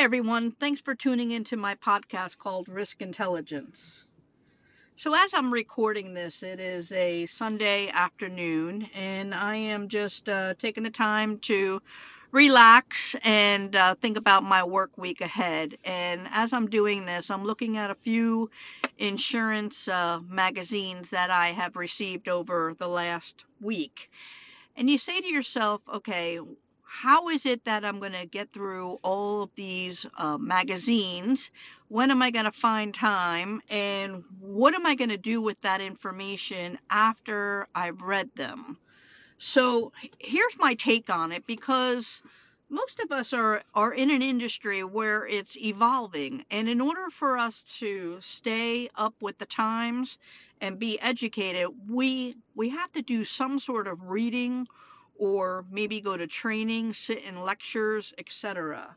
Hi, everyone. Thanks for tuning into my podcast called Risk Intelligence. So, as I'm recording this, it is a Sunday afternoon, and I am just uh, taking the time to relax and uh, think about my work week ahead. And as I'm doing this, I'm looking at a few insurance uh, magazines that I have received over the last week. And you say to yourself, okay, how is it that I'm going to get through all of these uh, magazines? When am I going to find time? And what am I going to do with that information after I've read them? So here's my take on it because most of us are, are in an industry where it's evolving. And in order for us to stay up with the times and be educated, we, we have to do some sort of reading or maybe go to training, sit in lectures, etc.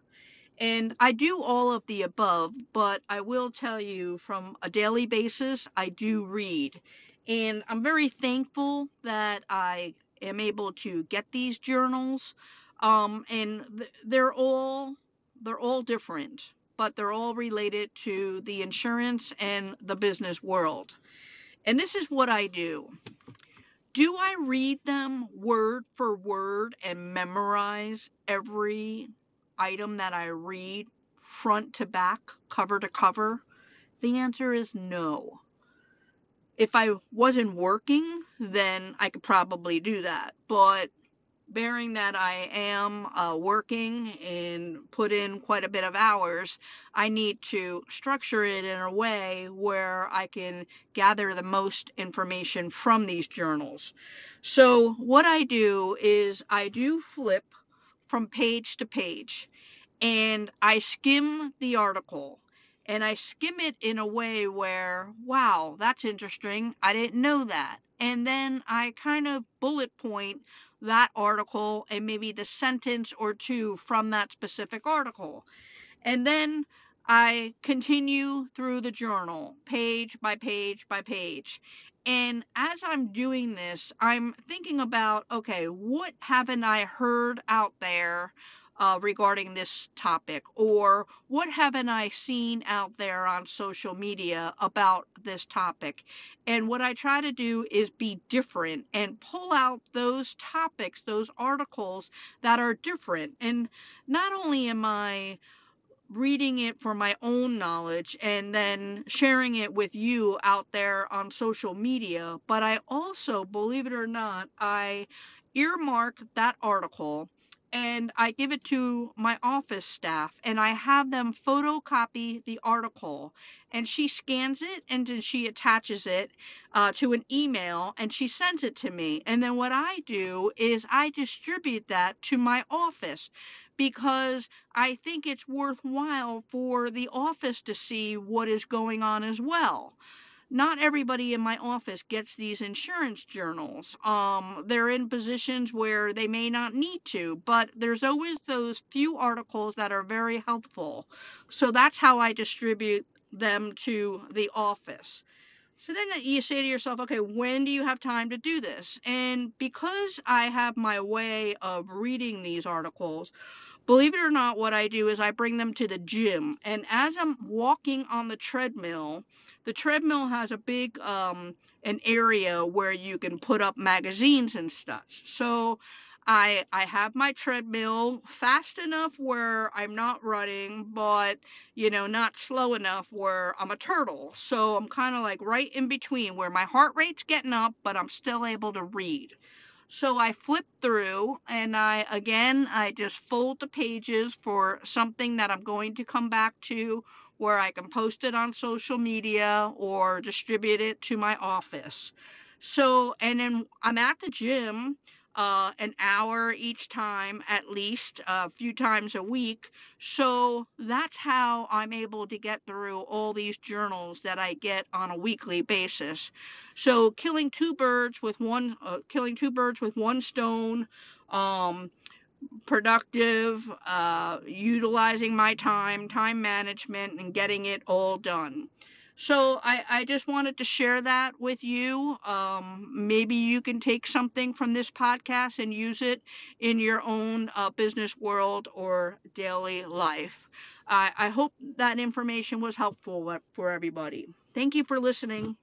And I do all of the above, but I will tell you from a daily basis, I do read. And I'm very thankful that I am able to get these journals. Um, and th- they're all they're all different, but they're all related to the insurance and the business world. And this is what I do. Do I read them word for word and memorize every item that I read front to back, cover to cover? The answer is no if I wasn't working, then I could probably do that. But bearing that I am uh, working and put in quite a bit of hours, I need to structure it in a way where I can gather the most information from these journals. So, what I do is I do flip from page to page and I skim the article and I skim it in a way where, wow, that's interesting. I didn't know that. And then I kind of bullet point that article and maybe the sentence or two from that specific article. And then I continue through the journal, page by page by page. And as I'm doing this, I'm thinking about okay, what haven't I heard out there uh, regarding this topic? Or what haven't I seen out there on social media about this topic? And what I try to do is be different and pull out those topics, those articles that are different. And not only am I reading it for my own knowledge and then sharing it with you out there on social media, but I also, believe it or not, I earmark that article and I give it to my office staff and I have them photocopy the article. And she scans it and then she attaches it uh, to an email and she sends it to me. And then what I do is I distribute that to my office because I think it's worthwhile for the office to see what is going on as well not everybody in my office gets these insurance journals. Um, they're in positions where they may not need to, but there's always those few articles that are very helpful. So that's how I distribute them to the office. So then you say to yourself, okay, when do you have time to do this? And because I have my way of reading these articles, believe it or not, what I do is I bring them to the gym. And as I'm walking on the treadmill, the treadmill has a big um, an area where you can put up magazines and stuff. So I I have my treadmill fast enough where I'm not running, but you know, not slow enough where I'm a turtle. So I'm kind of like right in between where my heart rate's getting up, but I'm still able to read. So I flip through and I again I just fold the pages for something that I'm going to come back to where I can post it on social media or distribute it to my office. So and then I'm at the gym uh, an hour each time, at least a few times a week. So that's how I'm able to get through all these journals that I get on a weekly basis. So killing two birds with one, uh, killing two birds with one stone. Um, productive, uh, utilizing my time, time management, and getting it all done. So I, I just wanted to share that with you. Um, maybe you can take something from this podcast and use it in your own uh, business world or daily life. I, I hope that information was helpful for everybody. Thank you for listening.